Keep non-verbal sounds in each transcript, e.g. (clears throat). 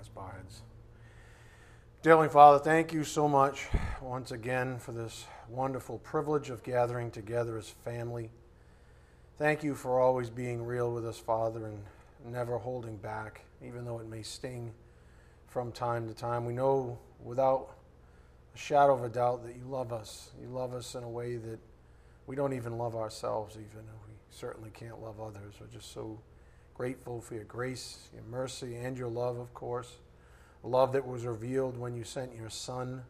Let's bow heads. Dear Father, thank you so much once again for this wonderful privilege of gathering together as family. Thank you for always being real with us, Father, and never holding back, even though it may sting from time to time. We know without a shadow of a doubt that you love us. You love us in a way that we don't even love ourselves, even. We certainly can't love others. We're just so grateful for your grace, your mercy, and your love, of course. A love that was revealed when you sent your Son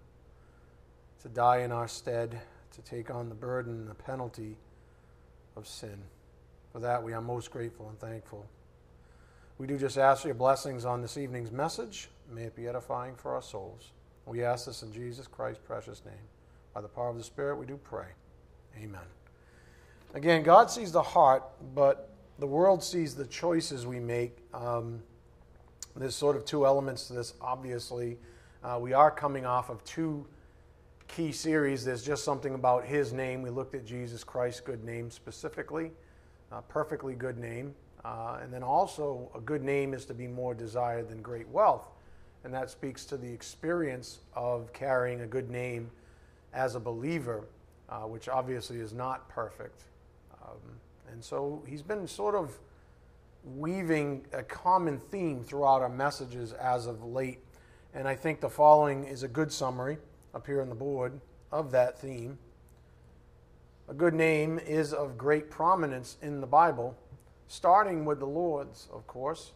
to die in our stead, to take on the burden and the penalty of sin. For that, we are most grateful and thankful. We do just ask for your blessings on this evening's message. May it be edifying for our souls. We ask this in Jesus Christ's precious name. By the power of the Spirit, we do pray. Amen. Again, God sees the heart, but the world sees the choices we make. Um, there's sort of two elements to this, obviously. Uh, we are coming off of two key series. There's just something about his name. We looked at Jesus Christ's good name specifically, a perfectly good name. Uh, and then also, a good name is to be more desired than great wealth. And that speaks to the experience of carrying a good name as a believer, uh, which obviously is not perfect. Um, and so he's been sort of weaving a common theme throughout our messages as of late. And I think the following is a good summary up here on the board of that theme. A good name is of great prominence in the Bible, starting with the Lord's, of course.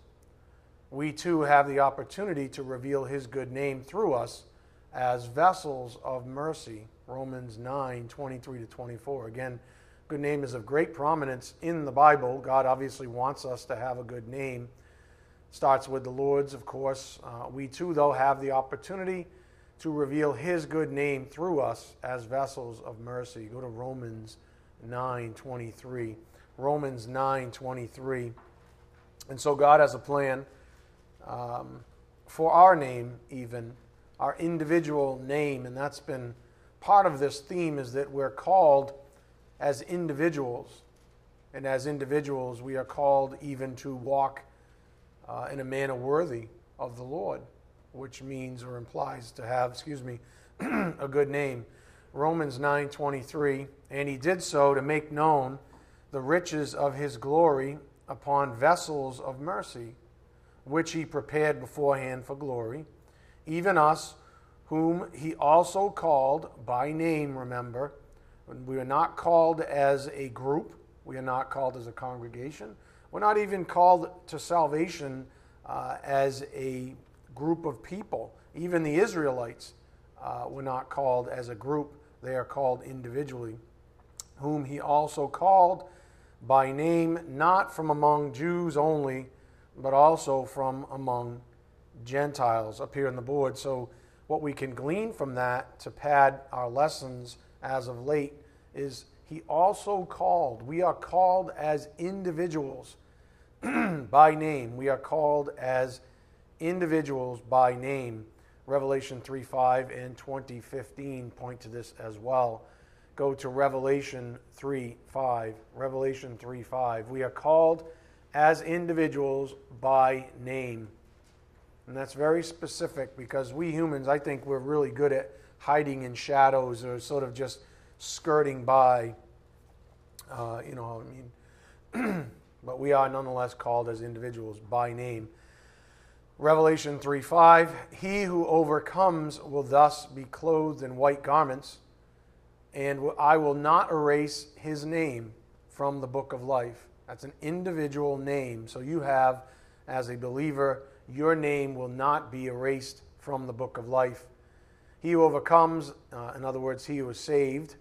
We too have the opportunity to reveal his good name through us as vessels of mercy. Romans 9 23 to 24. Again, good name is of great prominence in the Bible. God obviously wants us to have a good name. Starts with the Lord's, of course. Uh, we too, though, have the opportunity to reveal His good name through us as vessels of mercy. Go to Romans 9:23. Romans 9:23. And so God has a plan um, for our name, even our individual name, and that's been part of this theme is that we're called as individuals. And as individuals, we are called even to walk uh, in a manner worthy of the Lord, which means or implies to have, excuse me, (clears throat) a good name. Romans 9:23, and he did so to make known the riches of his glory upon vessels of mercy, which he prepared beforehand for glory, even us whom he also called by name, remember, we are not called as a group. We are not called as a congregation. We're not even called to salvation uh, as a group of people. Even the Israelites uh, were not called as a group, they are called individually. Whom he also called by name, not from among Jews only, but also from among Gentiles, up here on the board. So, what we can glean from that to pad our lessons as of late is he also called. We are called as individuals (clears throat) by name. We are called as individuals by name. Revelation 3 5 and 2015 point to this as well. Go to Revelation 3 5. Revelation 3 5. We are called as individuals by name. And that's very specific because we humans, I think, we're really good at hiding in shadows or sort of just skirting by. Uh, you know, I mean, (clears throat) but we are nonetheless called as individuals by name. Revelation 3 5 He who overcomes will thus be clothed in white garments, and I will not erase his name from the book of life. That's an individual name. So you have, as a believer, your name will not be erased from the book of life. He who overcomes, uh, in other words, he who is saved,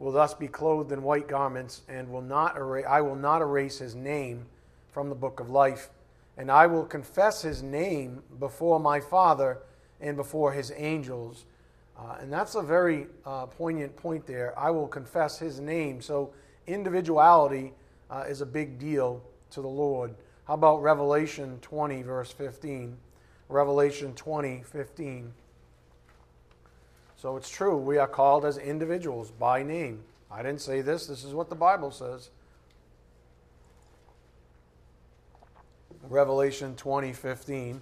will thus be clothed in white garments, and will not erase, I will not erase his name from the book of life. And I will confess his name before my Father and before his angels. Uh, and that's a very uh, poignant point there. I will confess his name. So, individuality uh, is a big deal to the Lord. How about Revelation 20, verse 15? Revelation 20, 15. So it's true, we are called as individuals by name. I didn't say this, this is what the Bible says. Revelation 20 15.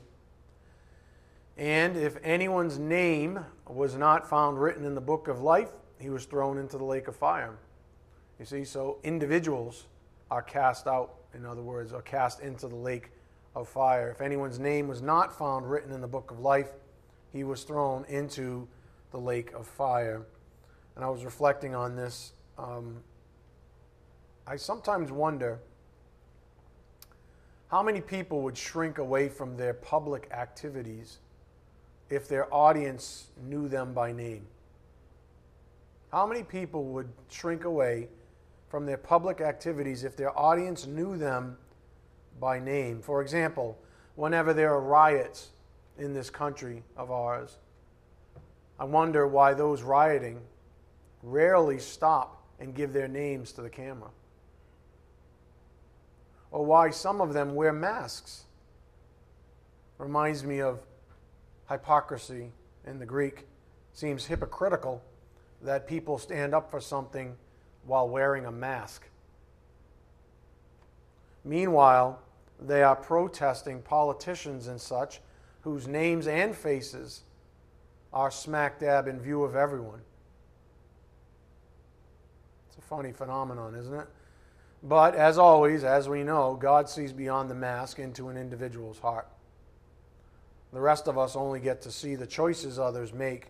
And if anyone's name was not found written in the book of life, he was thrown into the lake of fire. You see, so individuals are cast out, in other words, are cast into the lake of fire. If anyone's name was not found written in the book of life, he was thrown into the lake of fire. And I was reflecting on this. Um, I sometimes wonder how many people would shrink away from their public activities if their audience knew them by name? How many people would shrink away from their public activities if their audience knew them by name? For example, whenever there are riots in this country of ours, I wonder why those rioting rarely stop and give their names to the camera. Or why some of them wear masks. Reminds me of hypocrisy in the Greek. Seems hypocritical that people stand up for something while wearing a mask. Meanwhile, they are protesting politicians and such whose names and faces are smack dab in view of everyone. It's a funny phenomenon, isn't it? But as always, as we know, God sees beyond the mask into an individual's heart. The rest of us only get to see the choices others make.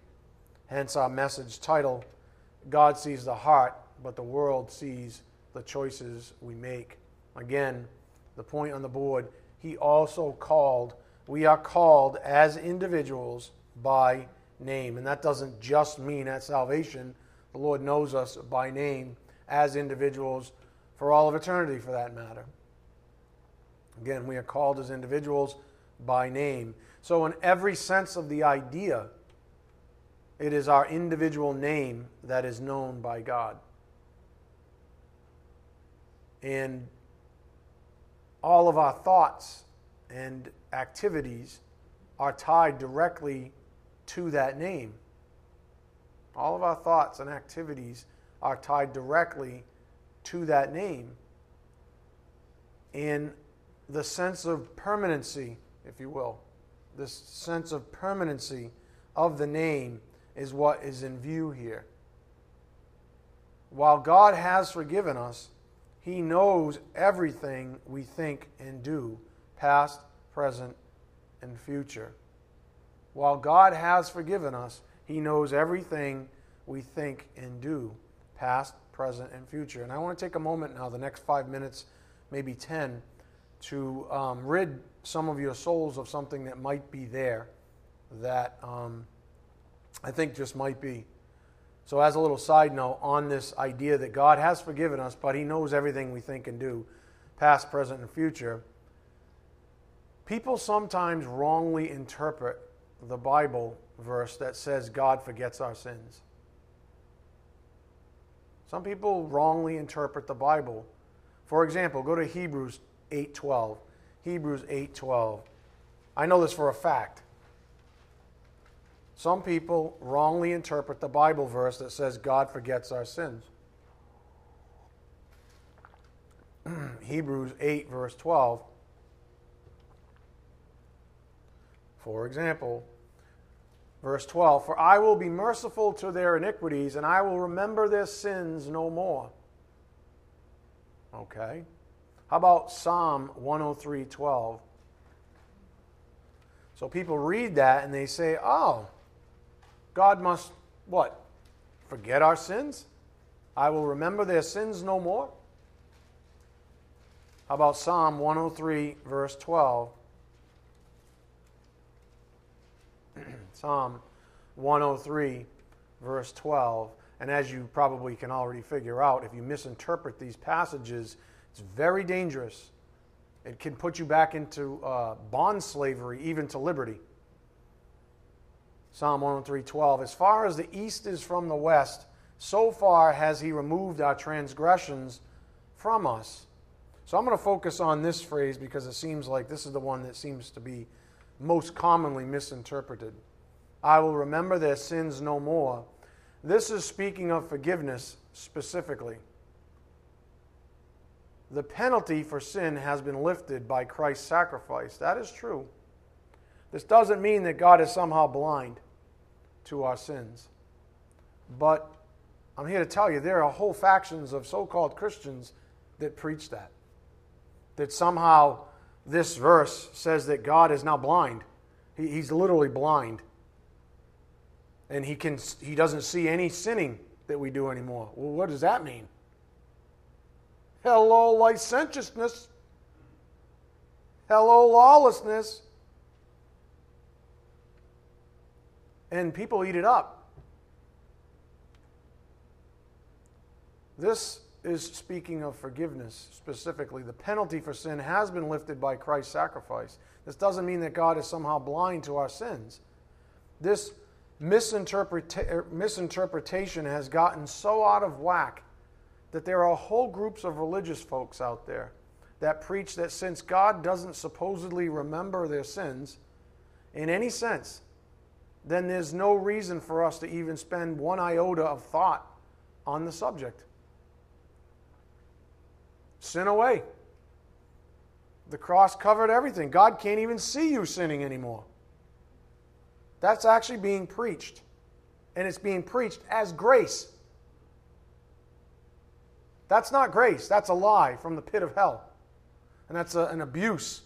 Hence our message title God sees the heart, but the world sees the choices we make. Again, the point on the board, he also called, we are called as individuals by name. And that doesn't just mean at salvation. The Lord knows us by name as individuals for all of eternity, for that matter. Again, we are called as individuals by name. So, in every sense of the idea, it is our individual name that is known by God. And all of our thoughts and activities are tied directly to that name. All of our thoughts and activities are tied directly to that name. In the sense of permanency, if you will, this sense of permanency of the name is what is in view here. While God has forgiven us, He knows everything we think and do, past, present, and future. While God has forgiven us, He knows everything we think and do, past, present, and future. And I want to take a moment now, the next five minutes, maybe ten, to um, rid some of your souls of something that might be there that um, I think just might be. So, as a little side note on this idea that God has forgiven us, but He knows everything we think and do, past, present, and future, people sometimes wrongly interpret the Bible verse that says God forgets our sins. Some people wrongly interpret the Bible. For example, go to Hebrews 8:12. Hebrews 8:12. I know this for a fact. Some people wrongly interpret the Bible verse that says God forgets our sins. (clears throat) Hebrews 8, verse 12. For example, verse 12 For I will be merciful to their iniquities, and I will remember their sins no more. Okay. How about Psalm 103 12? So people read that and they say, oh, God must, what? Forget our sins? I will remember their sins no more? How about Psalm 103, verse 12? (clears throat) Psalm 103, verse 12. And as you probably can already figure out, if you misinterpret these passages, it's very dangerous. It can put you back into uh, bond slavery, even to liberty. Psalm 103:12 As far as the east is from the west, so far has he removed our transgressions from us. So I'm going to focus on this phrase because it seems like this is the one that seems to be most commonly misinterpreted. I will remember their sins no more. This is speaking of forgiveness specifically. The penalty for sin has been lifted by Christ's sacrifice. That is true. This doesn't mean that God is somehow blind to our sins. But I'm here to tell you there are whole factions of so called Christians that preach that. That somehow this verse says that God is now blind. He, he's literally blind. And he, can, he doesn't see any sinning that we do anymore. Well, what does that mean? Hello, licentiousness. Hello, lawlessness. And people eat it up. This is speaking of forgiveness specifically. The penalty for sin has been lifted by Christ's sacrifice. This doesn't mean that God is somehow blind to our sins. This misinterpreta- er, misinterpretation has gotten so out of whack that there are whole groups of religious folks out there that preach that since God doesn't supposedly remember their sins in any sense, then there's no reason for us to even spend one iota of thought on the subject. Sin away. The cross covered everything. God can't even see you sinning anymore. That's actually being preached. And it's being preached as grace. That's not grace. That's a lie from the pit of hell. And that's a, an abuse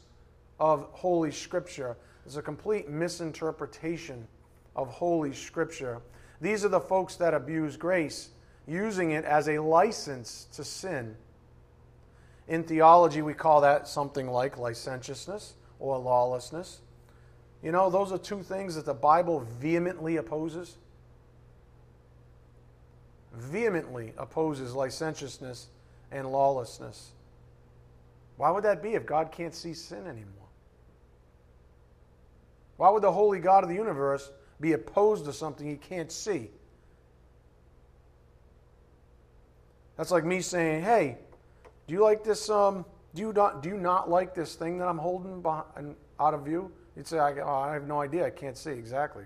of Holy Scripture. It's a complete misinterpretation of Holy Scripture. These are the folks that abuse grace, using it as a license to sin. In theology, we call that something like licentiousness or lawlessness. You know, those are two things that the Bible vehemently opposes. Vehemently opposes licentiousness and lawlessness. Why would that be if God can't see sin anymore? Why would the holy God of the universe be opposed to something he can't see? That's like me saying, "Hey, do you like this? Um, do you not do you not like this thing that I'm holding behind, out of view?" You'd say, I, oh, I have no idea. I can't see exactly.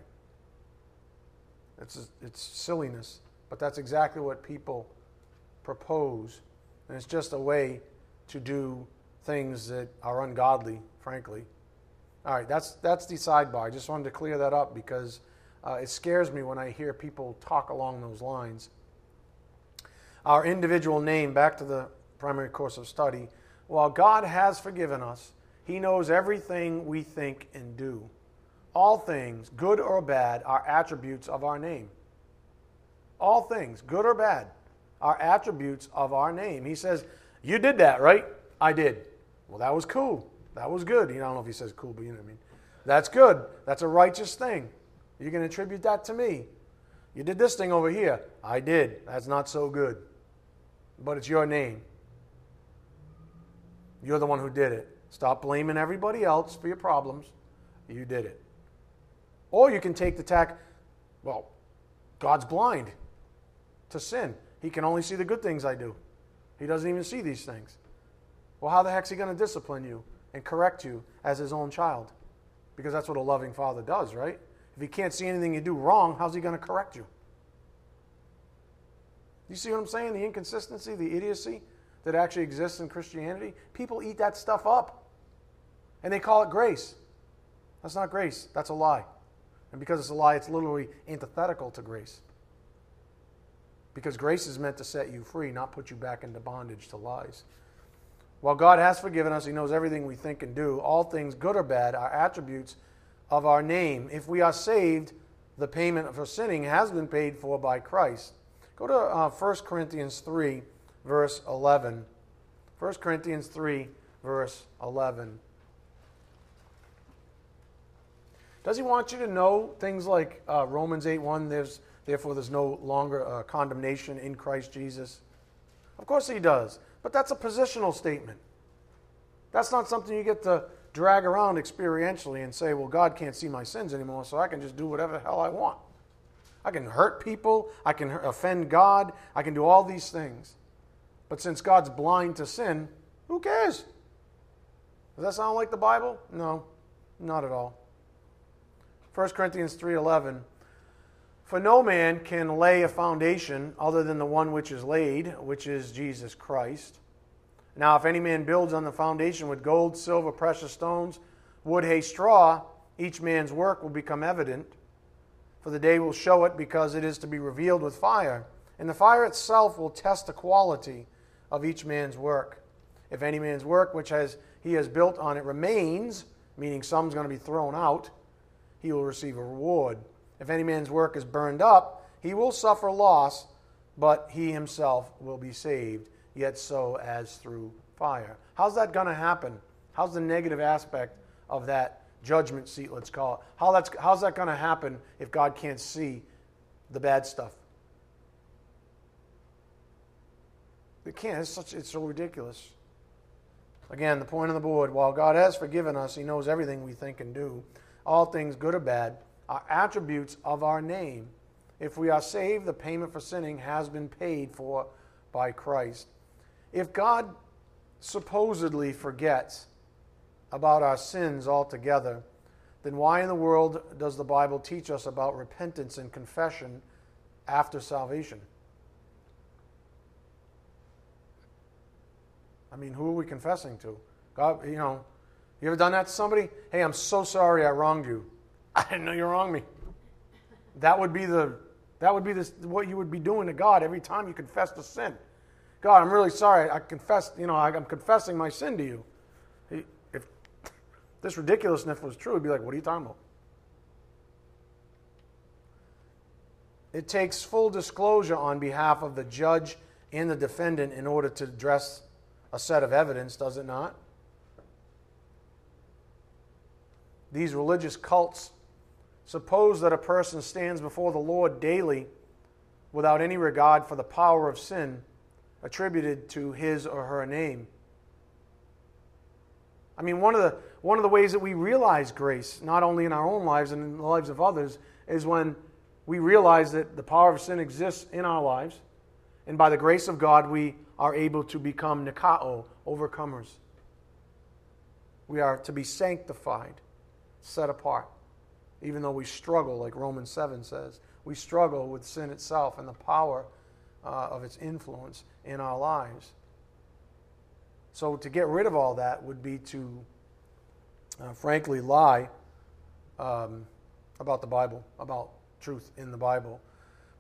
It's, it's silliness, but that's exactly what people propose. And it's just a way to do things that are ungodly, frankly. All right, that's, that's the sidebar. I just wanted to clear that up because uh, it scares me when I hear people talk along those lines. Our individual name, back to the primary course of study, while God has forgiven us, he knows everything we think and do. All things, good or bad, are attributes of our name. All things, good or bad, are attributes of our name. He says, You did that, right? I did. Well, that was cool. That was good. You know, I don't know if he says cool, but you know what I mean. That's good. That's a righteous thing. You can attribute that to me. You did this thing over here. I did. That's not so good. But it's your name. You're the one who did it. Stop blaming everybody else for your problems. You did it. Or you can take the tack, well, God's blind to sin. He can only see the good things I do. He doesn't even see these things. Well, how the heck's he going to discipline you and correct you as his own child? Because that's what a loving father does, right? If he can't see anything you do wrong, how's he going to correct you? You see what I'm saying? The inconsistency, the idiocy that actually exists in Christianity? People eat that stuff up and they call it grace. That's not grace, that's a lie. And because it's a lie, it's literally antithetical to grace. Because grace is meant to set you free, not put you back into bondage to lies. While God has forgiven us, He knows everything we think and do. All things, good or bad, are attributes of our name. If we are saved, the payment for sinning has been paid for by Christ. Go to uh, 1 Corinthians 3, verse 11. 1 Corinthians 3, verse 11. Does he want you to know things like uh, Romans 8 1, there's, therefore there's no longer uh, condemnation in Christ Jesus? Of course he does, but that's a positional statement. That's not something you get to drag around experientially and say, well, God can't see my sins anymore, so I can just do whatever the hell I want. I can hurt people, I can offend God, I can do all these things. But since God's blind to sin, who cares? Does that sound like the Bible? No, not at all. 1 Corinthians 3:11 For no man can lay a foundation other than the one which is laid, which is Jesus Christ. Now if any man builds on the foundation with gold, silver, precious stones, wood, hay, straw, each man's work will become evident, for the day will show it because it is to be revealed with fire. And the fire itself will test the quality of each man's work. If any man's work which has, he has built on it remains, meaning some's going to be thrown out, he will receive a reward. If any man's work is burned up, he will suffer loss, but he himself will be saved, yet so as through fire. How's that going to happen? How's the negative aspect of that judgment seat, let's call it? How that's, how's that going to happen if God can't see the bad stuff? It can't. It's, such, it's so ridiculous. Again, the point on the board while God has forgiven us, He knows everything we think and do, all things good or bad, are attributes of our name. If we are saved, the payment for sinning has been paid for by Christ. If God supposedly forgets about our sins altogether, then why in the world does the Bible teach us about repentance and confession after salvation? I mean, who are we confessing to? God, you know, you ever done that to somebody? Hey, I'm so sorry I wronged you. (laughs) I didn't know you wronged me. That would be the that would be this, what you would be doing to God every time you confess a sin. God, I'm really sorry. I confess, you know, I'm confessing my sin to you. If (laughs) this ridiculousness was true, he'd be like, what are you talking about? It takes full disclosure on behalf of the judge and the defendant in order to address a set of evidence, does it not? These religious cults suppose that a person stands before the Lord daily without any regard for the power of sin attributed to his or her name. I mean, one of the, one of the ways that we realize grace, not only in our own lives and in the lives of others, is when we realize that the power of sin exists in our lives, and by the grace of God, we are able to become nikao, overcomers. We are to be sanctified, set apart, even though we struggle, like Romans 7 says. We struggle with sin itself and the power uh, of its influence in our lives. So, to get rid of all that would be to, uh, frankly, lie um, about the Bible, about truth in the Bible.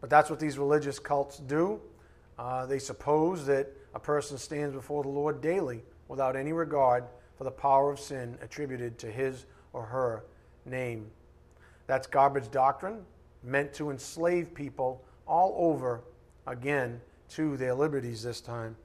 But that's what these religious cults do. Uh, they suppose that a person stands before the Lord daily without any regard for the power of sin attributed to his or her name. That's garbage doctrine meant to enslave people all over again to their liberties this time.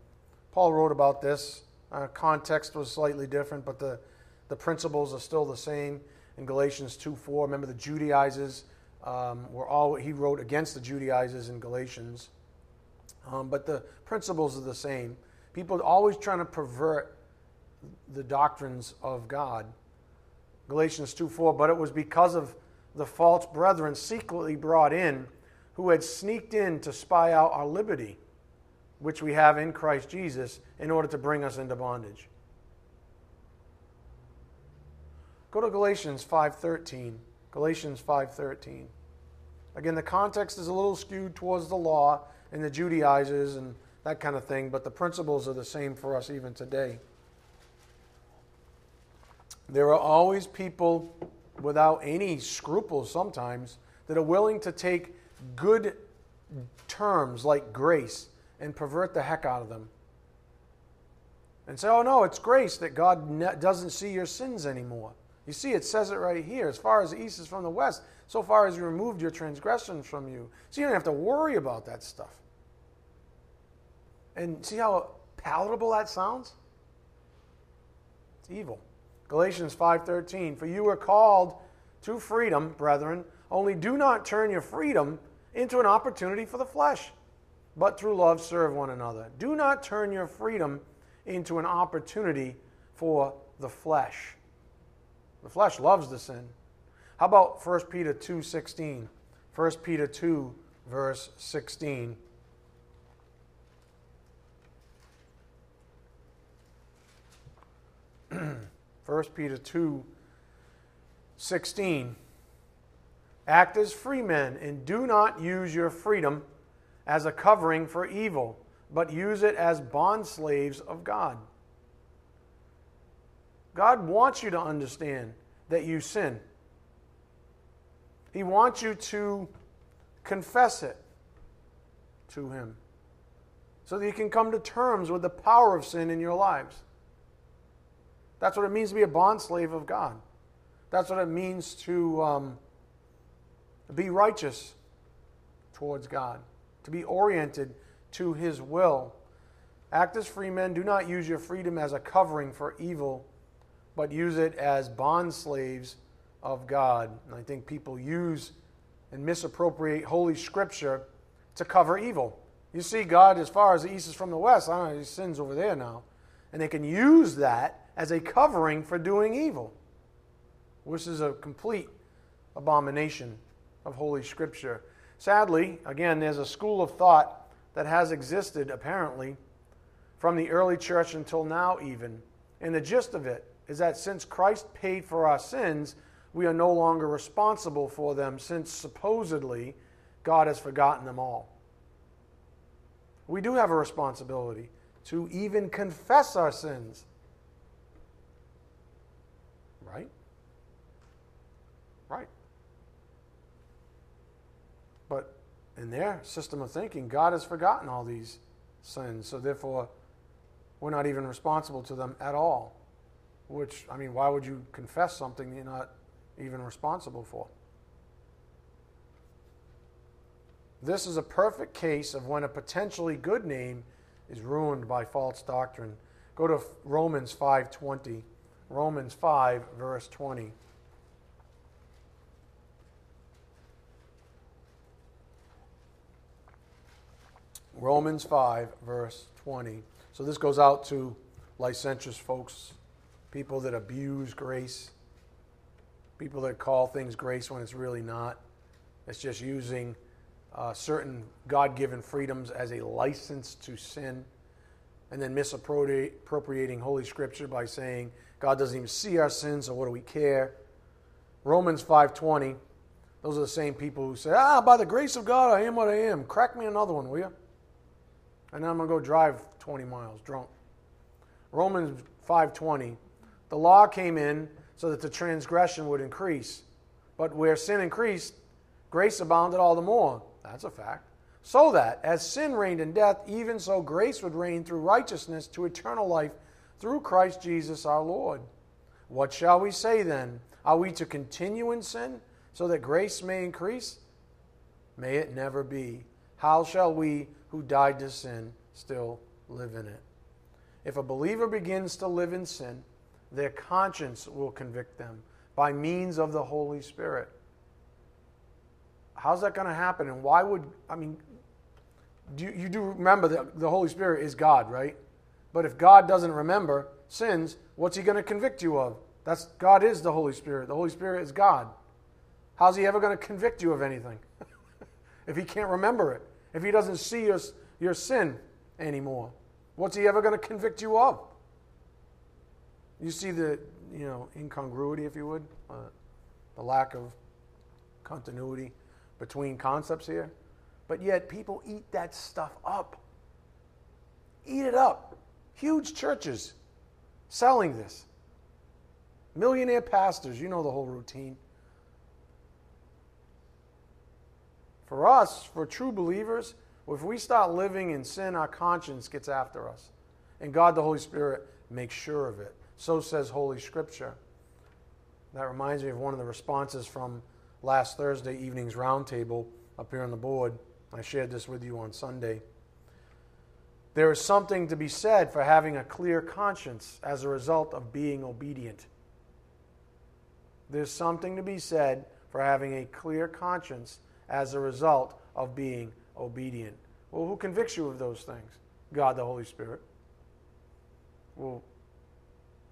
Paul wrote about this. Uh, context was slightly different, but the, the principles are still the same. In Galatians 2 4, remember the Judaizers um, were all, he wrote against the Judaizers in Galatians. Um, but the principles are the same. People are always trying to pervert the doctrines of God. Galatians 2 4, but it was because of the false brethren secretly brought in who had sneaked in to spy out our liberty, which we have in Christ Jesus, in order to bring us into bondage. Go to Galatians 5:13. Galatians 5:13. Again, the context is a little skewed towards the law and the Judaizers and that kind of thing, but the principles are the same for us even today. There are always people without any scruples sometimes that are willing to take good terms like grace and pervert the heck out of them. And say, oh no, it's grace that God doesn't see your sins anymore. You see, it says it right here. As far as the east is from the west, so far as He removed your transgressions from you. So you don't have to worry about that stuff. And see how palatable that sounds? It's evil. Galatians 5:13 For you were called to freedom, brethren, only do not turn your freedom into an opportunity for the flesh, but through love serve one another. Do not turn your freedom into an opportunity for the flesh. The flesh loves the sin. How about 1 Peter 2:16? 1 Peter 2 verse 16. (clears throat) First Peter 2 16. Act as free men and do not use your freedom as a covering for evil, but use it as bondslaves of God. God wants you to understand that you sin. He wants you to confess it to Him so that you can come to terms with the power of sin in your lives. That's what it means to be a bondslave of God. That's what it means to um, be righteous towards God, to be oriented to His will. Act as free men. Do not use your freedom as a covering for evil, but use it as bond slaves of God. And I think people use and misappropriate Holy Scripture to cover evil. You see, God, as far as the east is from the west, I don't know, His sin's over there now. And they can use that as a covering for doing evil, which is a complete abomination of Holy Scripture. Sadly, again, there's a school of thought that has existed, apparently, from the early church until now, even. And the gist of it is that since Christ paid for our sins, we are no longer responsible for them, since supposedly God has forgotten them all. We do have a responsibility to even confess our sins. Right? Right. But in their system of thinking, God has forgotten all these sins, so therefore we're not even responsible to them at all. Which, I mean, why would you confess something you're not even responsible for? This is a perfect case of when a potentially good name is ruined by false doctrine. Go to Romans 5:20. Romans 5 verse 20. Romans 5 verse 20. So this goes out to licentious folks, people that abuse grace, people that call things grace when it's really not. It's just using uh, certain God given freedoms as a license to sin, and then misappropriating Holy Scripture by saying God doesn't even see our sins, so what do we care? Romans 5:20. Those are the same people who say, "Ah, by the grace of God, I am what I am." Crack me another one, will you? And then I'm going to go drive 20 miles drunk. Romans 5:20. The law came in so that the transgression would increase. But where sin increased, grace abounded all the more. That's a fact. So that as sin reigned in death, even so grace would reign through righteousness to eternal life through Christ Jesus our Lord. What shall we say then? Are we to continue in sin so that grace may increase? May it never be. How shall we who died to sin still live in it. If a believer begins to live in sin, their conscience will convict them by means of the Holy Spirit. How's that going to happen? And why would, I mean, do you, you do remember that the Holy Spirit is God, right? But if God doesn't remember sins, what's he going to convict you of? That's God is the Holy Spirit. The Holy Spirit is God. How's he ever going to convict you of anything? (laughs) if he can't remember it, if he doesn't see your, your sin anymore? What's he ever going to convict you of? You see the you know incongruity, if you would, uh, the lack of continuity between concepts here. But yet people eat that stuff up. Eat it up. Huge churches selling this. Millionaire pastors, you know the whole routine. For us, for true believers, if we start living in sin, our conscience gets after us. And God, the Holy Spirit, makes sure of it. So says Holy Scripture. That reminds me of one of the responses from last Thursday evening's roundtable up here on the board. I shared this with you on Sunday. There is something to be said for having a clear conscience as a result of being obedient. There's something to be said for having a clear conscience as a result of being obedient. Well, who convicts you of those things? God, the Holy Spirit. Well,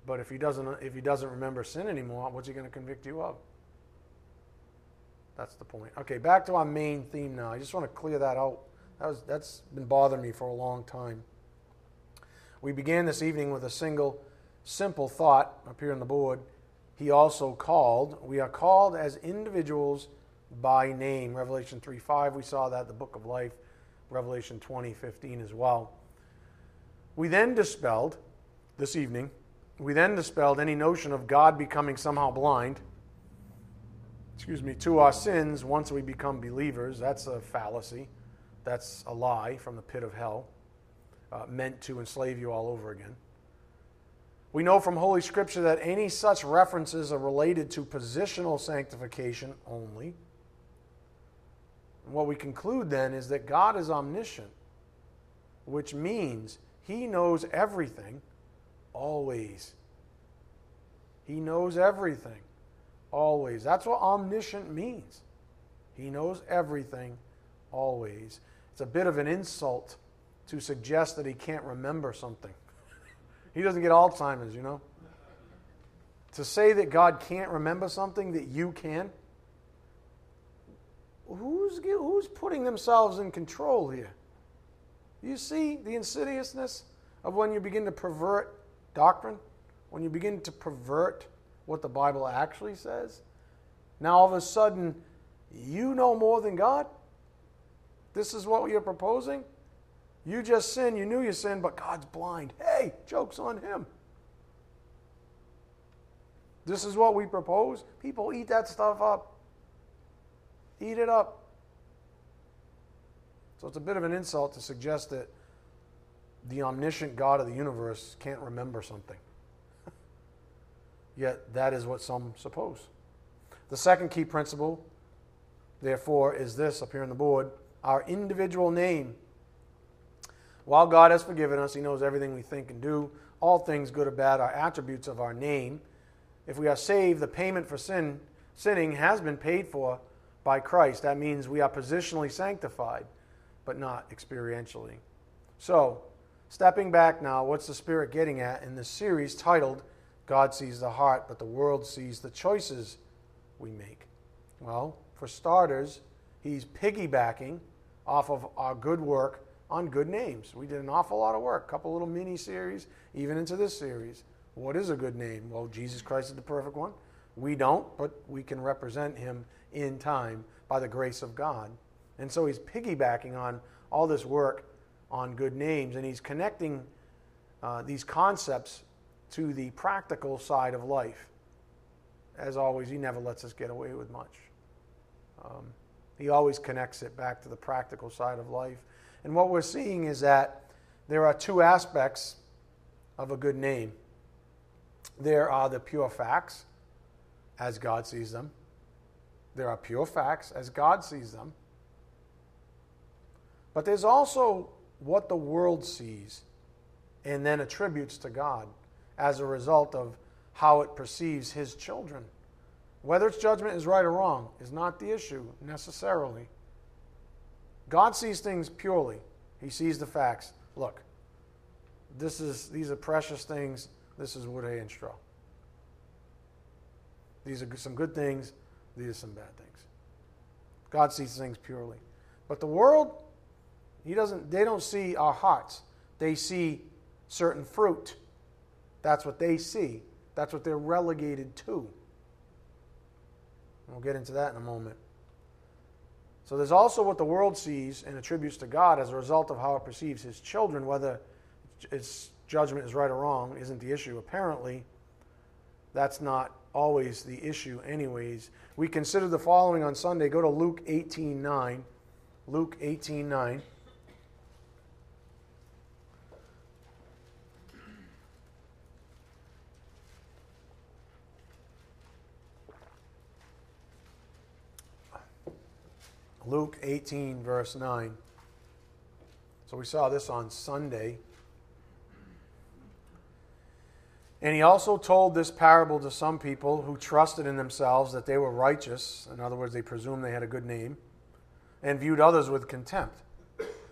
but if he doesn't if he doesn't remember sin anymore, what's he going to convict you of? That's the point. Okay, back to our main theme now. I just want to clear that out. That was, that's been bothering me for a long time. We began this evening with a single, simple thought up here on the board. He also called. We are called as individuals by name. Revelation 3 5, we saw that, the book of life, Revelation 20 15 as well. We then dispelled, this evening, we then dispelled any notion of God becoming somehow blind excuse me, to our sins once we become believers. That's a fallacy. That's a lie from the pit of hell, uh, meant to enslave you all over again. We know from Holy Scripture that any such references are related to positional sanctification only. And what we conclude then is that God is omniscient, which means he knows everything always. He knows everything always. That's what omniscient means. He knows everything always. It's a bit of an insult to suggest that he can't remember something. (laughs) he doesn't get Alzheimer's, you know? To say that God can't remember something that you can, who's, who's putting themselves in control here? You see the insidiousness of when you begin to pervert doctrine? When you begin to pervert what the Bible actually says? Now all of a sudden, you know more than God? This is what you're proposing? You just sinned, you knew you sinned, but God's blind. Hey, joke's on him. This is what we propose. People eat that stuff up. Eat it up. So it's a bit of an insult to suggest that the omniscient God of the universe can't remember something. Yet that is what some suppose. The second key principle, therefore, is this up here on the board our individual name. While God has forgiven us, He knows everything we think and do, all things, good or bad, are attributes of our name. If we are saved, the payment for sin, sinning has been paid for by Christ. That means we are positionally sanctified but not experientially. So, stepping back now, what's the Spirit getting at in this series titled God Sees the Heart, but the World Sees the Choices We Make? Well, for starters, He's piggybacking off of our good work on good names. We did an awful lot of work, a couple little mini series, even into this series. What is a good name? Well, Jesus Christ is the perfect one. We don't, but we can represent him in time by the grace of God. And so he's piggybacking on all this work on good names, and he's connecting uh, these concepts to the practical side of life. As always, he never lets us get away with much. Um, he always connects it back to the practical side of life. And what we're seeing is that there are two aspects of a good name there are the pure facts, as God sees them. There are pure facts, as God sees them. But there's also what the world sees and then attributes to God as a result of how it perceives his children. Whether its judgment is right or wrong is not the issue necessarily. God sees things purely. He sees the facts. Look, this is these are precious things. This is wood, hay, and straw. These are some good things. These are some bad things. God sees things purely. But the world he doesn't, they don't see our hearts. They see certain fruit. That's what they see. That's what they're relegated to. We'll get into that in a moment. So there's also what the world sees and attributes to God as a result of how it perceives his children, whether its judgment is right or wrong isn't the issue. Apparently, that's not always the issue, anyways. We consider the following on Sunday. Go to Luke 18 9. Luke 18 Luke 18, verse 9. So we saw this on Sunday. And he also told this parable to some people who trusted in themselves that they were righteous. In other words, they presumed they had a good name, and viewed others with contempt.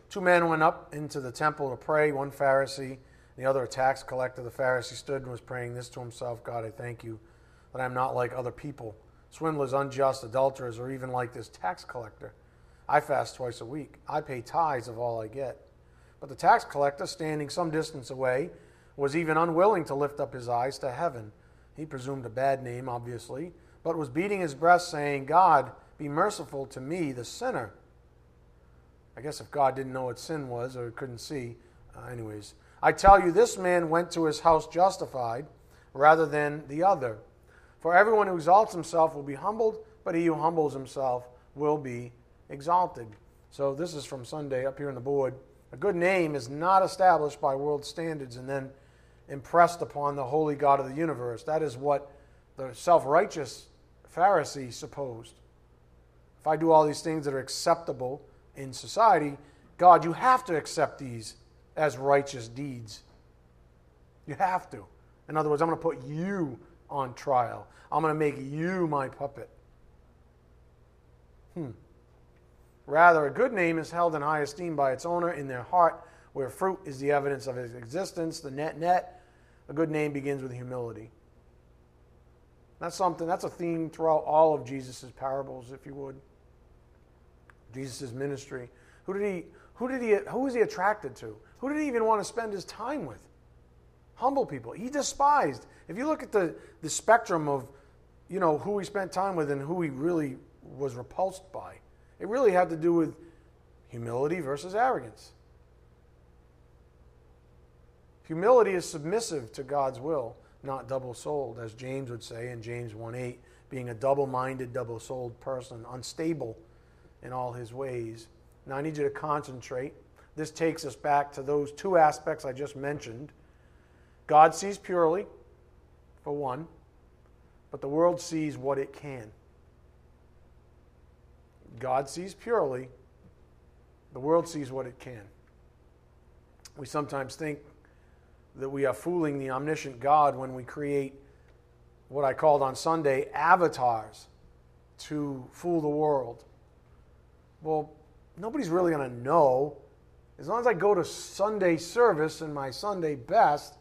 Two men went up into the temple to pray, one Pharisee, the other a tax collector. The Pharisee stood and was praying this to himself God, I thank you that I am not like other people, swindlers, unjust, adulterers, or even like this tax collector. I fast twice a week. I pay tithes of all I get. But the tax collector, standing some distance away, was even unwilling to lift up his eyes to heaven. He presumed a bad name, obviously, but was beating his breast, saying, God, be merciful to me, the sinner. I guess if God didn't know what sin was or couldn't see, uh, anyways. I tell you, this man went to his house justified rather than the other. For everyone who exalts himself will be humbled, but he who humbles himself will be exalted. So this is from Sunday up here on the board. A good name is not established by world standards and then impressed upon the holy God of the universe. That is what the self righteous Pharisee supposed. If I do all these things that are acceptable in society, God, you have to accept these as righteous deeds. You have to. In other words, I'm going to put you on trial. I'm going to make you my puppet. Hmm. Rather, a good name is held in high esteem by its owner in their heart, where fruit is the evidence of its existence. The net net, a good name begins with humility. That's something, that's a theme throughout all of Jesus' parables, if you would. Jesus' ministry. Who did he, who did he, who was he attracted to? Who did he even want to spend his time with? Humble people. He despised. If you look at the, the spectrum of, you know, who he spent time with and who he really was repulsed by, it really had to do with humility versus arrogance. Humility is submissive to God's will, not double souled, as James would say in James 1 8, being a double minded, double souled person, unstable in all his ways. Now I need you to concentrate. This takes us back to those two aspects I just mentioned. God sees purely, for one, but the world sees what it can. God sees purely, the world sees what it can. We sometimes think that we are fooling the omniscient God when we create what I called on Sunday avatars to fool the world. Well, nobody's really going to know. As long as I go to Sunday service in my Sunday best,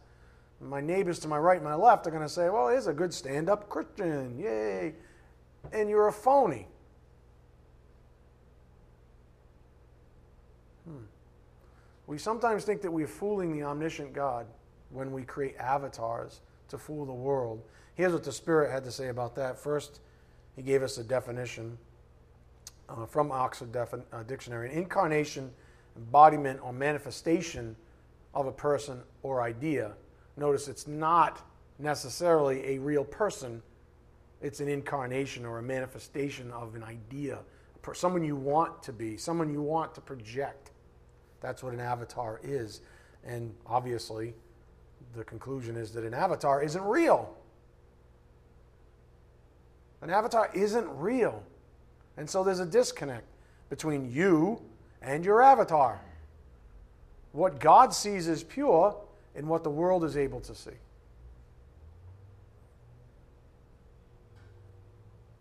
my neighbors to my right and my left are going to say, well, he's a good stand up Christian. Yay. And you're a phony. We sometimes think that we're fooling the omniscient God when we create avatars to fool the world. Here's what the Spirit had to say about that. First, he gave us a definition uh, from Oxford Defin- uh, Dictionary. An incarnation, embodiment, or manifestation of a person or idea. Notice it's not necessarily a real person, it's an incarnation or a manifestation of an idea. Someone you want to be, someone you want to project. That's what an avatar is. And obviously, the conclusion is that an avatar isn't real. An avatar isn't real. And so there's a disconnect between you and your avatar. What God sees is pure and what the world is able to see.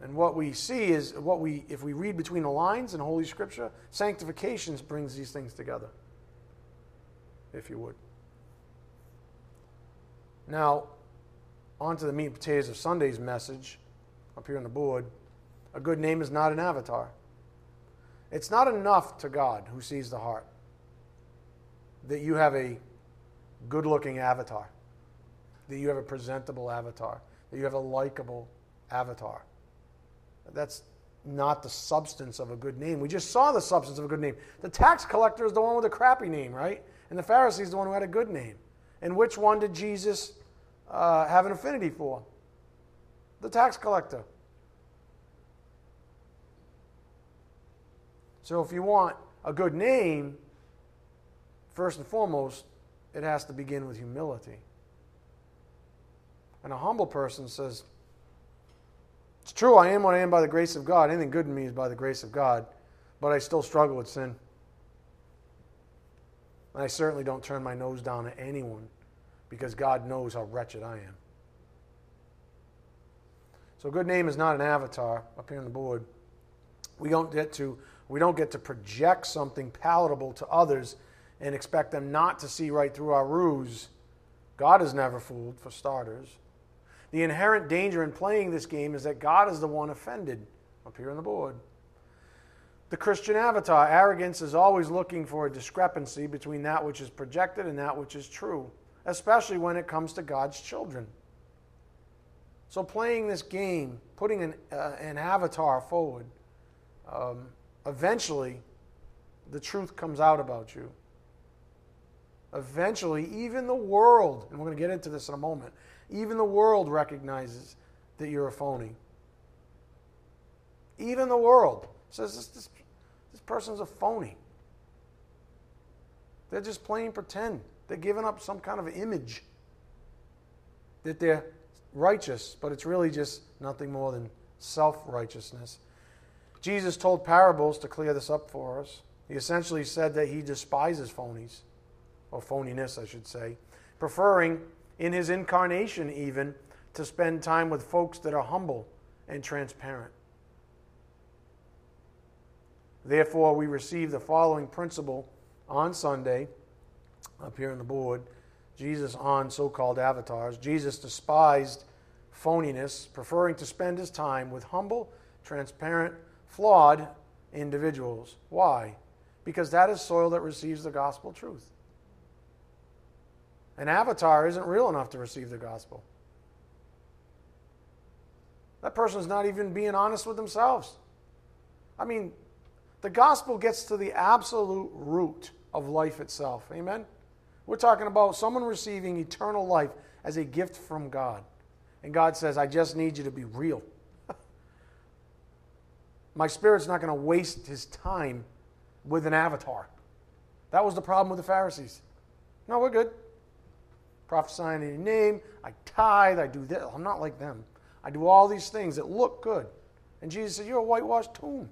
And what we see is what we, if we read between the lines in Holy Scripture, sanctification brings these things together, if you would. Now, on to the meat and potatoes of Sunday's message up here on the board. A good name is not an avatar. It's not enough to God, who sees the heart, that you have a good looking avatar, that you have a presentable avatar, that you have a likable avatar. That's not the substance of a good name. We just saw the substance of a good name. The tax collector is the one with a crappy name, right? And the Pharisee is the one who had a good name. And which one did Jesus uh, have an affinity for? The tax collector. So if you want a good name, first and foremost, it has to begin with humility. And a humble person says, It's true, I am what I am by the grace of God. Anything good in me is by the grace of God, but I still struggle with sin. And I certainly don't turn my nose down at anyone because God knows how wretched I am. So, a good name is not an avatar up here on the board. We don't get to we don't get to project something palatable to others and expect them not to see right through our ruse. God is never fooled, for starters. The inherent danger in playing this game is that God is the one offended, up here on the board. The Christian avatar, arrogance, is always looking for a discrepancy between that which is projected and that which is true, especially when it comes to God's children. So, playing this game, putting an, uh, an avatar forward, um, eventually the truth comes out about you. Eventually, even the world, and we're going to get into this in a moment, even the world recognizes that you're a phony. Even the world says this, this, this person's a phony. They're just playing pretend. They're giving up some kind of image that they're righteous, but it's really just nothing more than self righteousness. Jesus told parables to clear this up for us. He essentially said that he despises phonies, or phoniness, I should say, preferring, in his incarnation even, to spend time with folks that are humble and transparent. Therefore, we receive the following principle on Sunday, up here on the board Jesus on so called avatars. Jesus despised phoniness, preferring to spend his time with humble, transparent, flawed individuals. Why? Because that is soil that receives the gospel truth. An avatar isn't real enough to receive the gospel. That person is not even being honest with themselves. I mean, the gospel gets to the absolute root of life itself. Amen? We're talking about someone receiving eternal life as a gift from God. And God says, I just need you to be real. (laughs) My spirit's not going to waste his time with an avatar. That was the problem with the Pharisees. No, we're good. Prophesying in your name, I tithe, I do this. I'm not like them. I do all these things that look good. And Jesus said, You're a whitewashed tomb.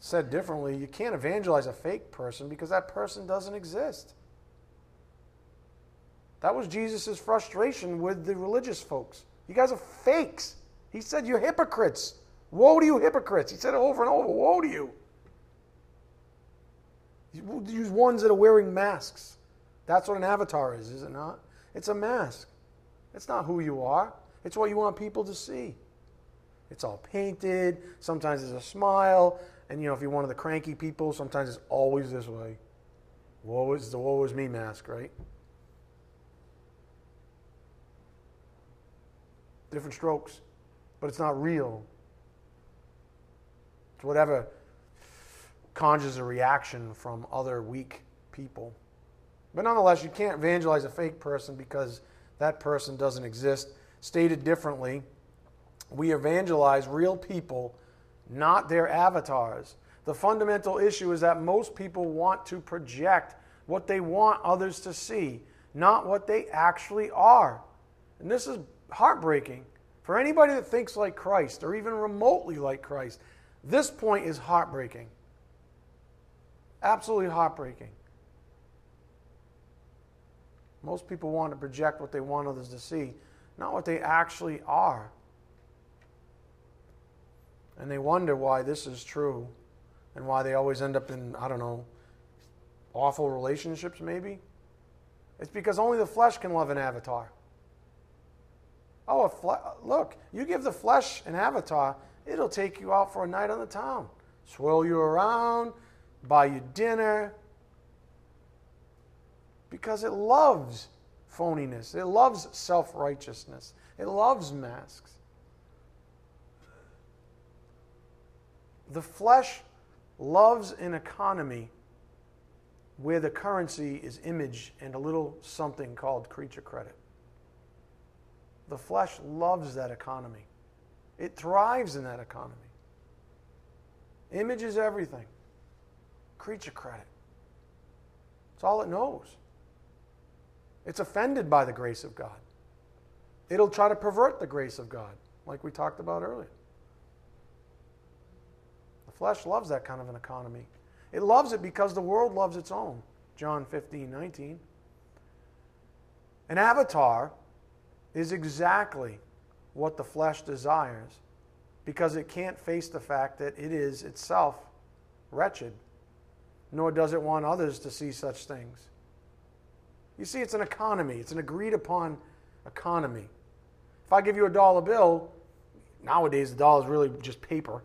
Said differently, you can't evangelize a fake person because that person doesn't exist. That was Jesus' frustration with the religious folks. You guys are fakes. He said, You're hypocrites. Woe to you, hypocrites. He said it over and over. Woe to you. Use ones that are wearing masks. That's what an avatar is, is it not? It's a mask. It's not who you are, it's what you want people to see. It's all painted. Sometimes there's a smile. And, you know, if you're one of the cranky people, sometimes it's always this way. Woe is the woe is me mask, right? Different strokes, but it's not real. It's whatever conjures a reaction from other weak people. But nonetheless, you can't evangelize a fake person because that person doesn't exist. Stated differently, we evangelize real people, not their avatars. The fundamental issue is that most people want to project what they want others to see, not what they actually are. And this is heartbreaking. For anybody that thinks like Christ or even remotely like Christ, this point is heartbreaking. Absolutely heartbreaking. Most people want to project what they want others to see, not what they actually are. And they wonder why this is true and why they always end up in, I don't know, awful relationships, maybe. It's because only the flesh can love an avatar. Oh, fle- look, you give the flesh an avatar, it'll take you out for a night on the town, swirl you around, buy you dinner, because it loves phoniness, it loves self righteousness, it loves masks. The flesh loves an economy where the currency is image and a little something called creature credit. The flesh loves that economy. It thrives in that economy. Image is everything. Creature credit. It's all it knows. It's offended by the grace of God. It'll try to pervert the grace of God, like we talked about earlier. The flesh loves that kind of an economy. It loves it because the world loves its own. John 15, 19. An avatar is exactly what the flesh desires because it can't face the fact that it is itself wretched, nor does it want others to see such things. You see, it's an economy, it's an agreed upon economy. If I give you a dollar bill, nowadays the dollar is really just paper.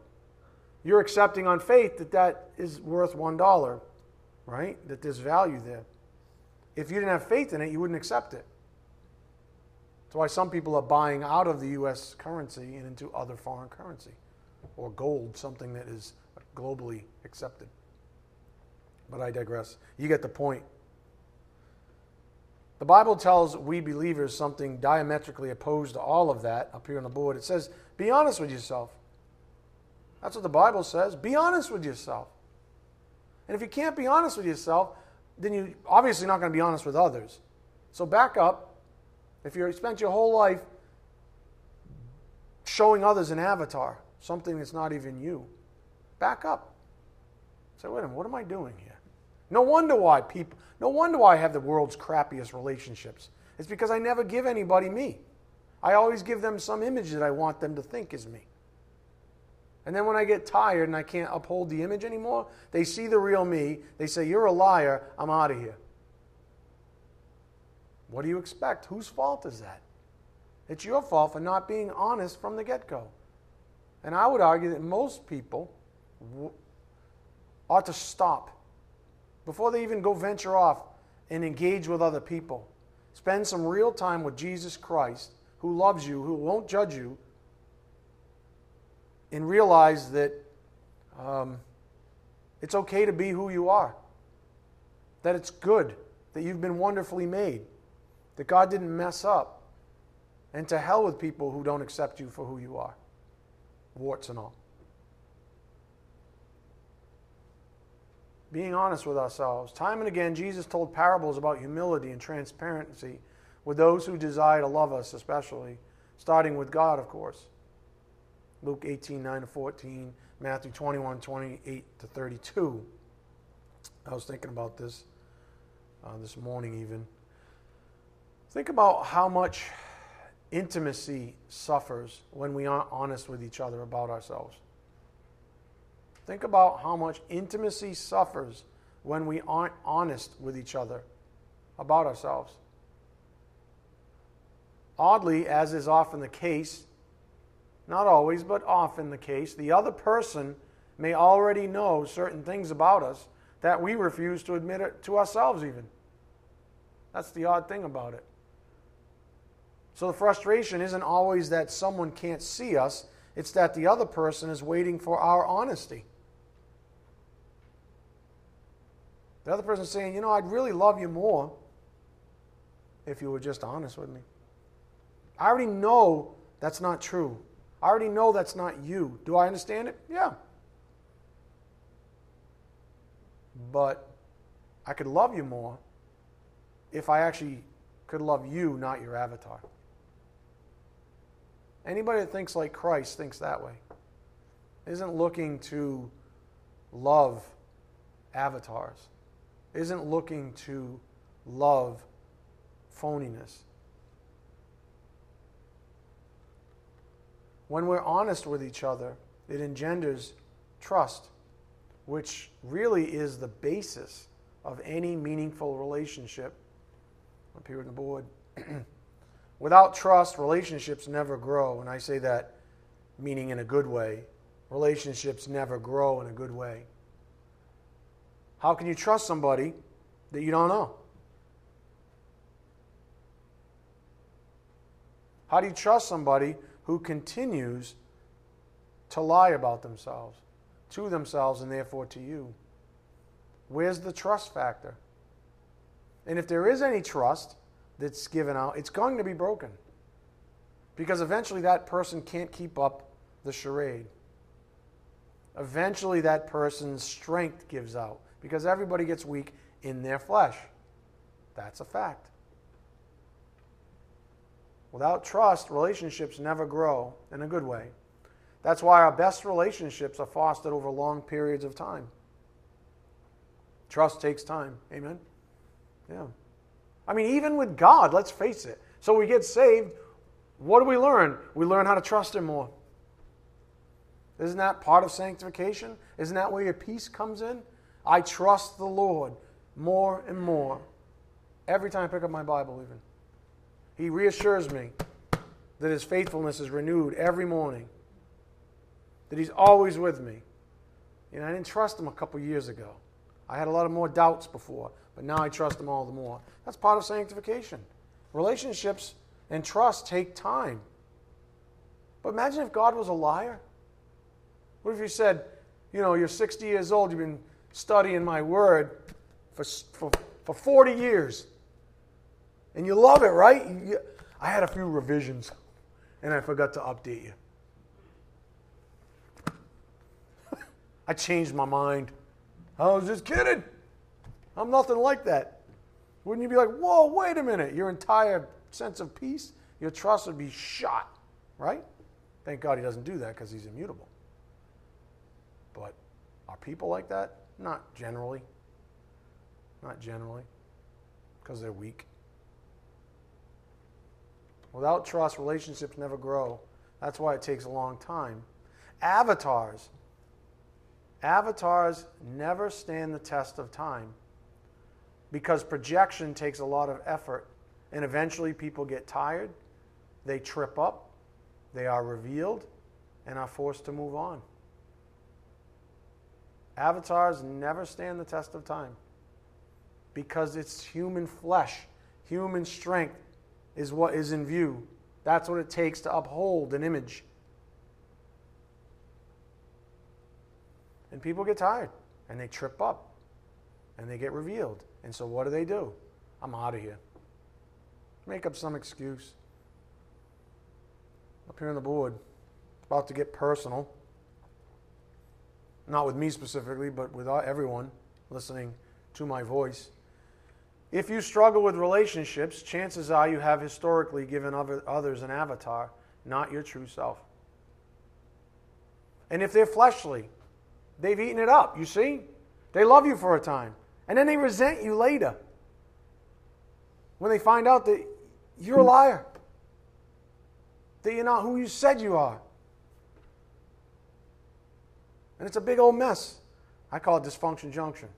You're accepting on faith that that is worth one dollar, right? That there's value there. If you didn't have faith in it, you wouldn't accept it. That's why some people are buying out of the U.S. currency and into other foreign currency or gold, something that is globally accepted. But I digress. You get the point. The Bible tells we believers something diametrically opposed to all of that up here on the board. It says, Be honest with yourself. That's what the Bible says. Be honest with yourself. And if you can't be honest with yourself, then you're obviously not going to be honest with others. So back up. If you spent your whole life showing others an avatar, something that's not even you, back up. Say, wait a minute, what am I doing here? No wonder why people, no wonder why I have the world's crappiest relationships. It's because I never give anybody me. I always give them some image that I want them to think is me. And then when I get tired and I can't uphold the image anymore, they see the real me. They say, You're a liar. I'm out of here. What do you expect? Whose fault is that? It's your fault for not being honest from the get go. And I would argue that most people ought to stop before they even go venture off and engage with other people. Spend some real time with Jesus Christ, who loves you, who won't judge you, and realize that um, it's okay to be who you are, that it's good, that you've been wonderfully made, that God didn't mess up, and to hell with people who don't accept you for who you are, warts and all. Being honest with ourselves. Time and again, Jesus told parables about humility and transparency with those who desire to love us, especially, starting with God, of course. Luke 18, 9 to 14, Matthew 21, 28 to 32. I was thinking about this uh, this morning, even. Think about how much intimacy suffers when we aren't honest with each other about ourselves. Think about how much intimacy suffers when we aren't honest with each other about ourselves. Oddly, as is often the case, not always, but often the case, the other person may already know certain things about us that we refuse to admit it to ourselves, even. That's the odd thing about it. So the frustration isn't always that someone can't see us, it's that the other person is waiting for our honesty. The other person saying, you know, I'd really love you more if you were just honest with me. I already know that's not true. I already know that's not you. Do I understand it? Yeah. But I could love you more if I actually could love you, not your avatar. Anybody that thinks like Christ thinks that way. Isn't looking to love avatars isn't looking to love phoniness. When we're honest with each other, it engenders trust, which really is the basis of any meaningful relationship. Up here on the board. (clears throat) Without trust, relationships never grow. And I say that meaning in a good way. Relationships never grow in a good way. How can you trust somebody that you don't know? How do you trust somebody who continues to lie about themselves, to themselves, and therefore to you? Where's the trust factor? And if there is any trust that's given out, it's going to be broken. Because eventually that person can't keep up the charade. Eventually that person's strength gives out because everybody gets weak in their flesh. That's a fact. Without trust, relationships never grow in a good way. That's why our best relationships are fostered over long periods of time. Trust takes time. Amen? Yeah. I mean, even with God, let's face it. So we get saved. What do we learn? We learn how to trust Him more. Isn't that part of sanctification? Isn't that where your peace comes in? I trust the Lord more and more every time I pick up my Bible, even. He reassures me that His faithfulness is renewed every morning, that He's always with me. You know, I didn't trust Him a couple years ago. I had a lot of more doubts before, but now I trust Him all the more. That's part of sanctification. Relationships and trust take time. But imagine if God was a liar. What if you said, you know, you're 60 years old, you've been studying my word for, for, for 40 years. And you love it, right? You, I had a few revisions and I forgot to update you. (laughs) I changed my mind. I was just kidding. I'm nothing like that. Wouldn't you be like, whoa, wait a minute? Your entire sense of peace, your trust would be shot, right? Thank God he doesn't do that because he's immutable. But are people like that? Not generally. Not generally. Because they're weak. Without trust, relationships never grow. That's why it takes a long time. Avatars. Avatars never stand the test of time because projection takes a lot of effort and eventually people get tired, they trip up, they are revealed, and are forced to move on. Avatars never stand the test of time because it's human flesh, human strength is what is in view. That's what it takes to uphold an image. And people get tired and they trip up and they get revealed. And so what do they do? I'm out of here. Make up some excuse. Up here on the board, about to get personal. Not with me specifically, but with everyone listening to my voice. If you struggle with relationships, chances are you have historically given others an avatar, not your true self. And if they're fleshly, they've eaten it up, you see? They love you for a time, and then they resent you later when they find out that you're a liar, that you're not who you said you are. And it's a big old mess. I call it dysfunction junction.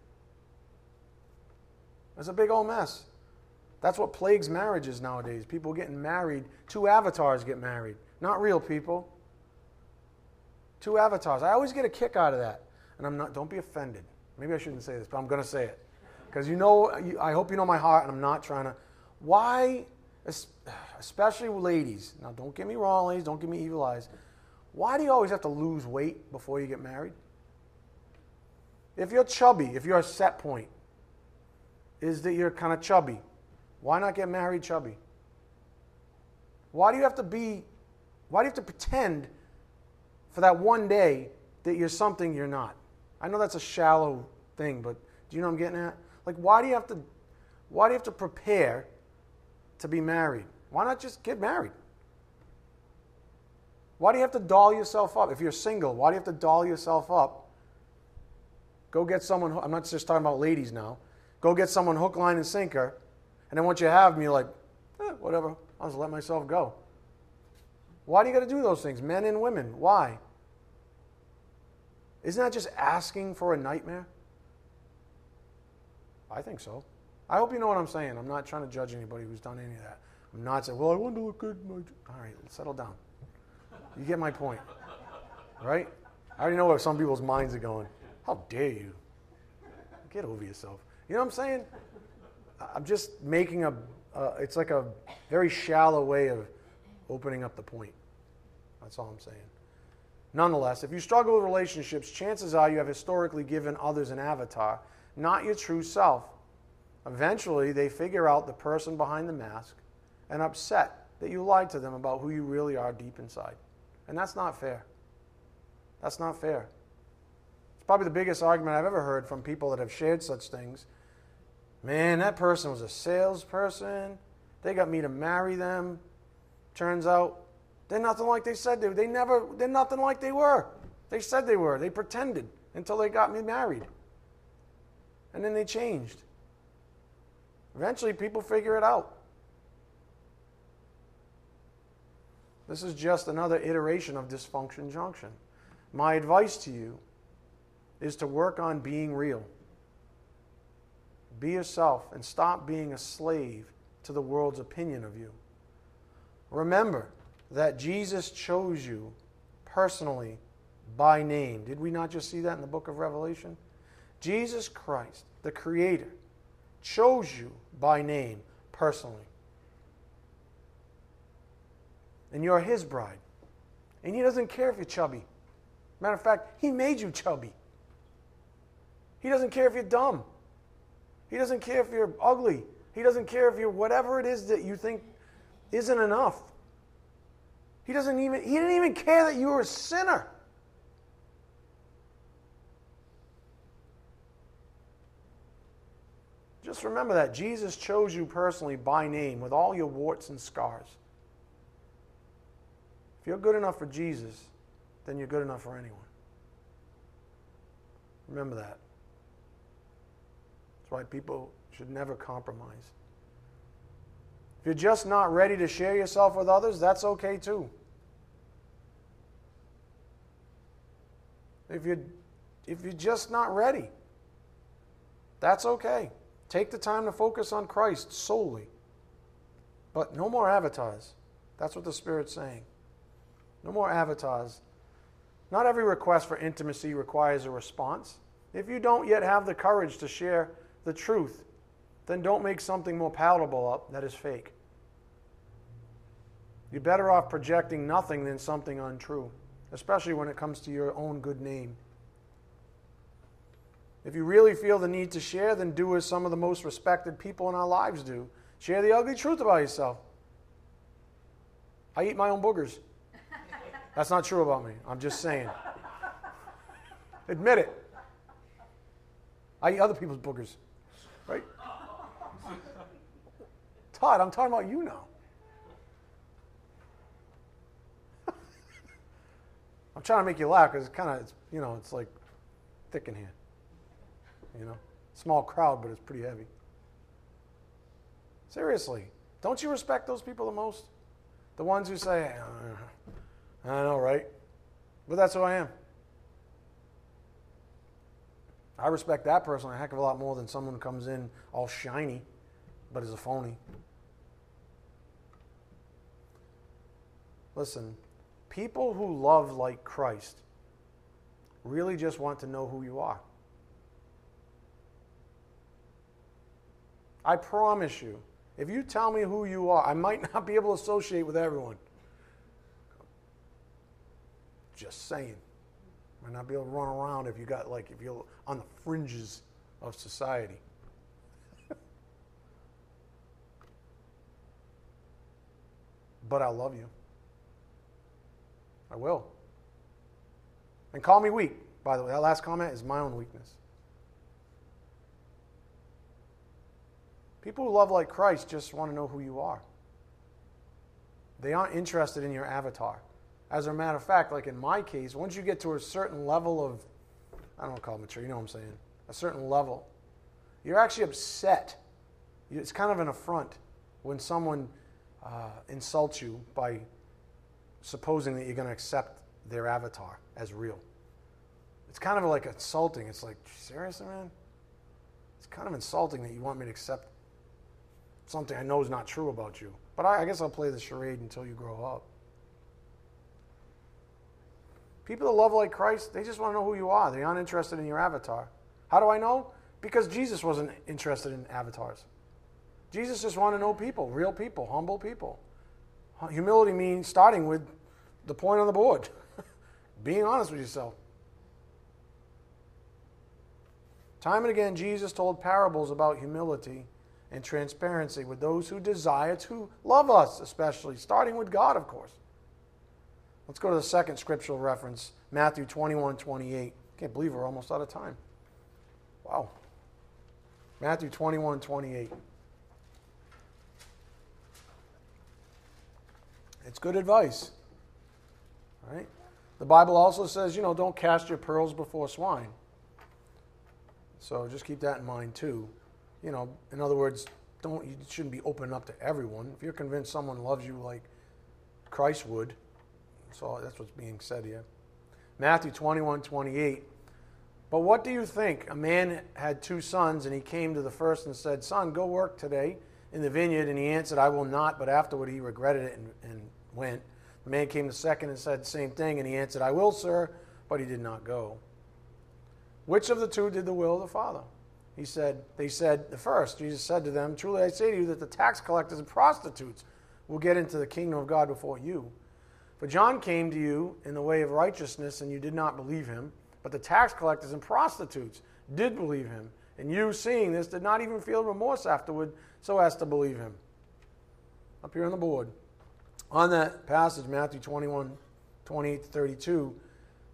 It's a big old mess. That's what plagues marriages nowadays. People getting married. Two avatars get married, not real people. Two avatars. I always get a kick out of that. And I'm not, don't be offended. Maybe I shouldn't say this, but I'm going to say it. Because you know, I hope you know my heart, and I'm not trying to. Why, especially ladies, now don't get me wrong, ladies, don't give me evil eyes. Why do you always have to lose weight before you get married? If you're chubby, if you're a set point, is that you're kind of chubby. Why not get married chubby? Why do you have to be, why do you have to pretend for that one day that you're something you're not? I know that's a shallow thing, but do you know what I'm getting at? Like, why do you have to, why do you have to prepare to be married? Why not just get married? Why do you have to doll yourself up? If you're single, why do you have to doll yourself up? Go get someone, I'm not just talking about ladies now. Go get someone hook, line, and sinker. And then once you have them, you're like, eh, whatever, I'll just let myself go. Why do you got to do those things, men and women? Why? Isn't that just asking for a nightmare? I think so. I hope you know what I'm saying. I'm not trying to judge anybody who's done any of that. I'm not saying, well, I want to look good. All right, settle down. You get my point. Right? I already know where some people's minds are going. How dare you? Get over yourself. You know what I'm saying? I'm just making a, uh, it's like a very shallow way of opening up the point. That's all I'm saying. Nonetheless, if you struggle with relationships, chances are you have historically given others an avatar, not your true self. Eventually, they figure out the person behind the mask and upset that you lied to them about who you really are deep inside. And that's not fair. That's not fair. It's probably the biggest argument I've ever heard from people that have shared such things Man, that person was a salesperson. They got me to marry them. Turns out they're nothing like they said they were. They never, they're nothing like they were. They said they were. They pretended until they got me married. And then they changed. Eventually, people figure it out. This is just another iteration of dysfunction junction. My advice to you is to work on being real. Be yourself and stop being a slave to the world's opinion of you. Remember that Jesus chose you personally by name. Did we not just see that in the book of Revelation? Jesus Christ, the Creator, chose you by name personally. And you're His bride. And He doesn't care if you're chubby. Matter of fact, He made you chubby. He doesn't care if you're dumb. He doesn't care if you're ugly. He doesn't care if you're whatever it is that you think isn't enough. He doesn't even he didn't even care that you were a sinner. Just remember that Jesus chose you personally by name with all your warts and scars. If you're good enough for Jesus, then you're good enough for anyone. Remember that. That's why people should never compromise. If you're just not ready to share yourself with others, that's okay too. If you're, if you're just not ready, that's okay. Take the time to focus on Christ solely. But no more avatars. That's what the Spirit's saying. No more avatars. Not every request for intimacy requires a response. If you don't yet have the courage to share the truth, then don't make something more palatable up that is fake. You're better off projecting nothing than something untrue, especially when it comes to your own good name. If you really feel the need to share, then do as some of the most respected people in our lives do share the ugly truth about yourself. I eat my own boogers. That's not true about me. I'm just saying. Admit it. I eat other people's boogers. Right? Todd, I'm talking about you now. (laughs) I'm trying to make you laugh because it's kind of, you know, it's like thick in here. You know, small crowd, but it's pretty heavy. Seriously, don't you respect those people the most? The ones who say, uh, I know, right? But that's who I am. I respect that person a heck of a lot more than someone who comes in all shiny but is a phony. Listen, people who love like Christ really just want to know who you are. I promise you, if you tell me who you are, I might (laughs) not be able to associate with everyone. Just saying. Might not be able to run around if you got like if you're on the fringes of society. (laughs) but I love you. I will. And call me weak, by the way. That last comment is my own weakness. People who love like Christ just want to know who you are. They aren't interested in your avatar. As a matter of fact, like in my case, once you get to a certain level of, I don't want to call it mature, you know what I'm saying, a certain level, you're actually upset. It's kind of an affront when someone uh, insults you by supposing that you're going to accept their avatar as real. It's kind of like insulting. It's like, seriously, man? It's kind of insulting that you want me to accept something I know is not true about you. But I, I guess I'll play the charade until you grow up. People that love like Christ, they just want to know who you are. They're not interested in your avatar. How do I know? Because Jesus wasn't interested in avatars. Jesus just wanted to know people, real people, humble people. Humility means starting with the point on the board, (laughs) being honest with yourself. Time and again, Jesus told parables about humility and transparency with those who desire to love us, especially, starting with God, of course. Let's go to the second scriptural reference, Matthew 21 28. Can't believe we're almost out of time. Wow. Matthew 21 28. It's good advice. All right? The Bible also says, you know, don't cast your pearls before swine. So just keep that in mind too you know, in other words, don't you shouldn't be open up to everyone. If you're convinced someone loves you like Christ would, so that's what's being said here. Matthew 21, 28. But what do you think? A man had two sons, and he came to the first and said, Son, go work today in the vineyard. And he answered, I will not. But afterward he regretted it and, and went. The man came the second and said the same thing, and he answered, I will, sir. But he did not go. Which of the two did the will of the Father? He said, they said, the first, Jesus said to them, Truly I say to you that the tax collectors and prostitutes will get into the kingdom of God before you. For John came to you in the way of righteousness, and you did not believe him. But the tax collectors and prostitutes did believe him. And you, seeing this, did not even feel remorse afterward so as to believe him. Up here on the board. On that passage, Matthew 21, 28 to 32,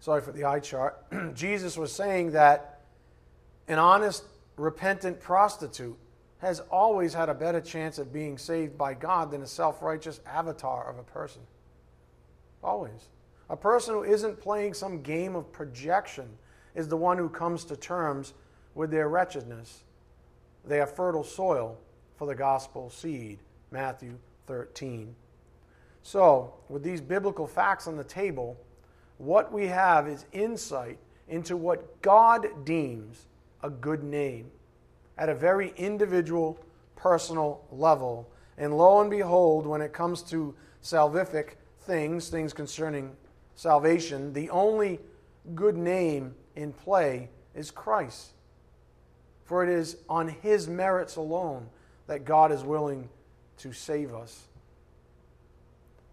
sorry for the eye chart, (clears throat) Jesus was saying that an honest, repentant prostitute has always had a better chance of being saved by God than a self righteous avatar of a person. Always. A person who isn't playing some game of projection is the one who comes to terms with their wretchedness. They are fertile soil for the gospel seed. Matthew 13. So, with these biblical facts on the table, what we have is insight into what God deems a good name at a very individual, personal level. And lo and behold, when it comes to salvific things, things concerning salvation, the only good name in play is Christ. For it is on his merits alone that God is willing to save us.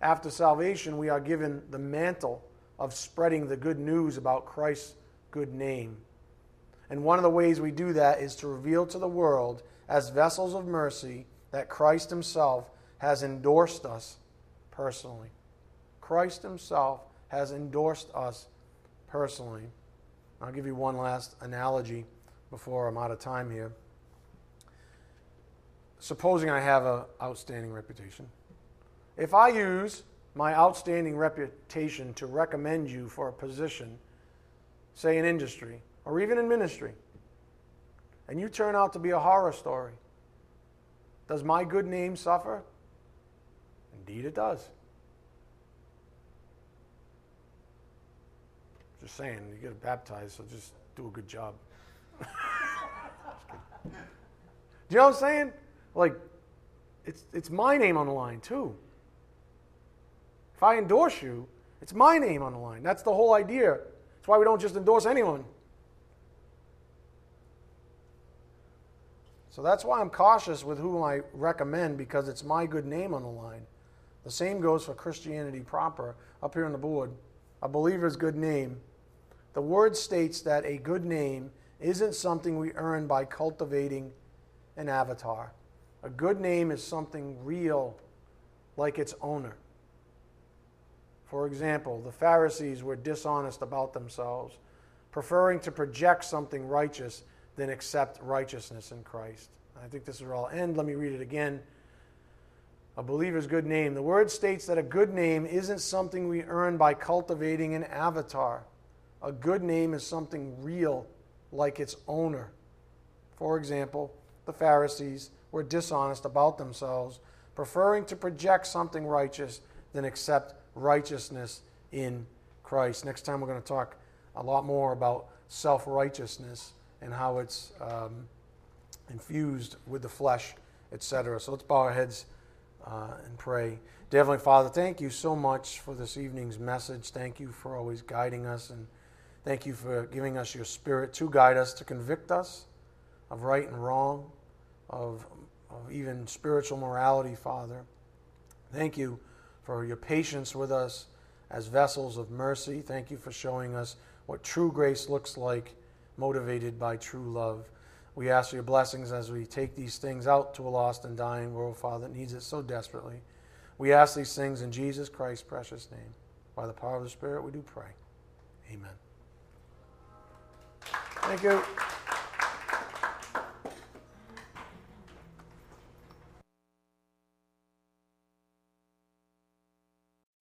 After salvation, we are given the mantle of spreading the good news about Christ's good name. And one of the ways we do that is to reveal to the world, as vessels of mercy, that Christ Himself has endorsed us personally. Christ Himself has endorsed us personally. I'll give you one last analogy before I'm out of time here. Supposing I have an outstanding reputation. If I use my outstanding reputation to recommend you for a position, say in industry, or even in ministry, and you turn out to be a horror story, does my good name suffer? Indeed, it does. Just saying, you get baptized, so just do a good job. (laughs) do you know what I'm saying? Like, it's, it's my name on the line, too. If I endorse you, it's my name on the line. That's the whole idea. That's why we don't just endorse anyone. So that's why I'm cautious with whom I recommend because it's my good name on the line. The same goes for Christianity proper. Up here on the board, a believer's good name. The word states that a good name isn't something we earn by cultivating an avatar. A good name is something real, like its owner. For example, the Pharisees were dishonest about themselves, preferring to project something righteous than accept righteousness in Christ. I think this is where I'll end. Let me read it again. A believer's good name. The word states that a good name isn't something we earn by cultivating an avatar. A good name is something real, like its owner. For example, the Pharisees were dishonest about themselves, preferring to project something righteous than accept righteousness in Christ. Next time, we're going to talk a lot more about self righteousness and how it's um, infused with the flesh, etc. So let's bow our heads uh, and pray. Dear Heavenly Father, thank you so much for this evening's message. Thank you for always guiding us, and thank you for giving us your Spirit to guide us, to convict us of right and wrong, of, of even spiritual morality, Father. Thank you for your patience with us as vessels of mercy. Thank you for showing us what true grace looks like motivated by true love. We ask for your blessings as we take these things out to a lost and dying world, Father, that needs it so desperately. We ask these things in Jesus Christ's precious name. By the power of the Spirit, we do pray. Amen. Thank you.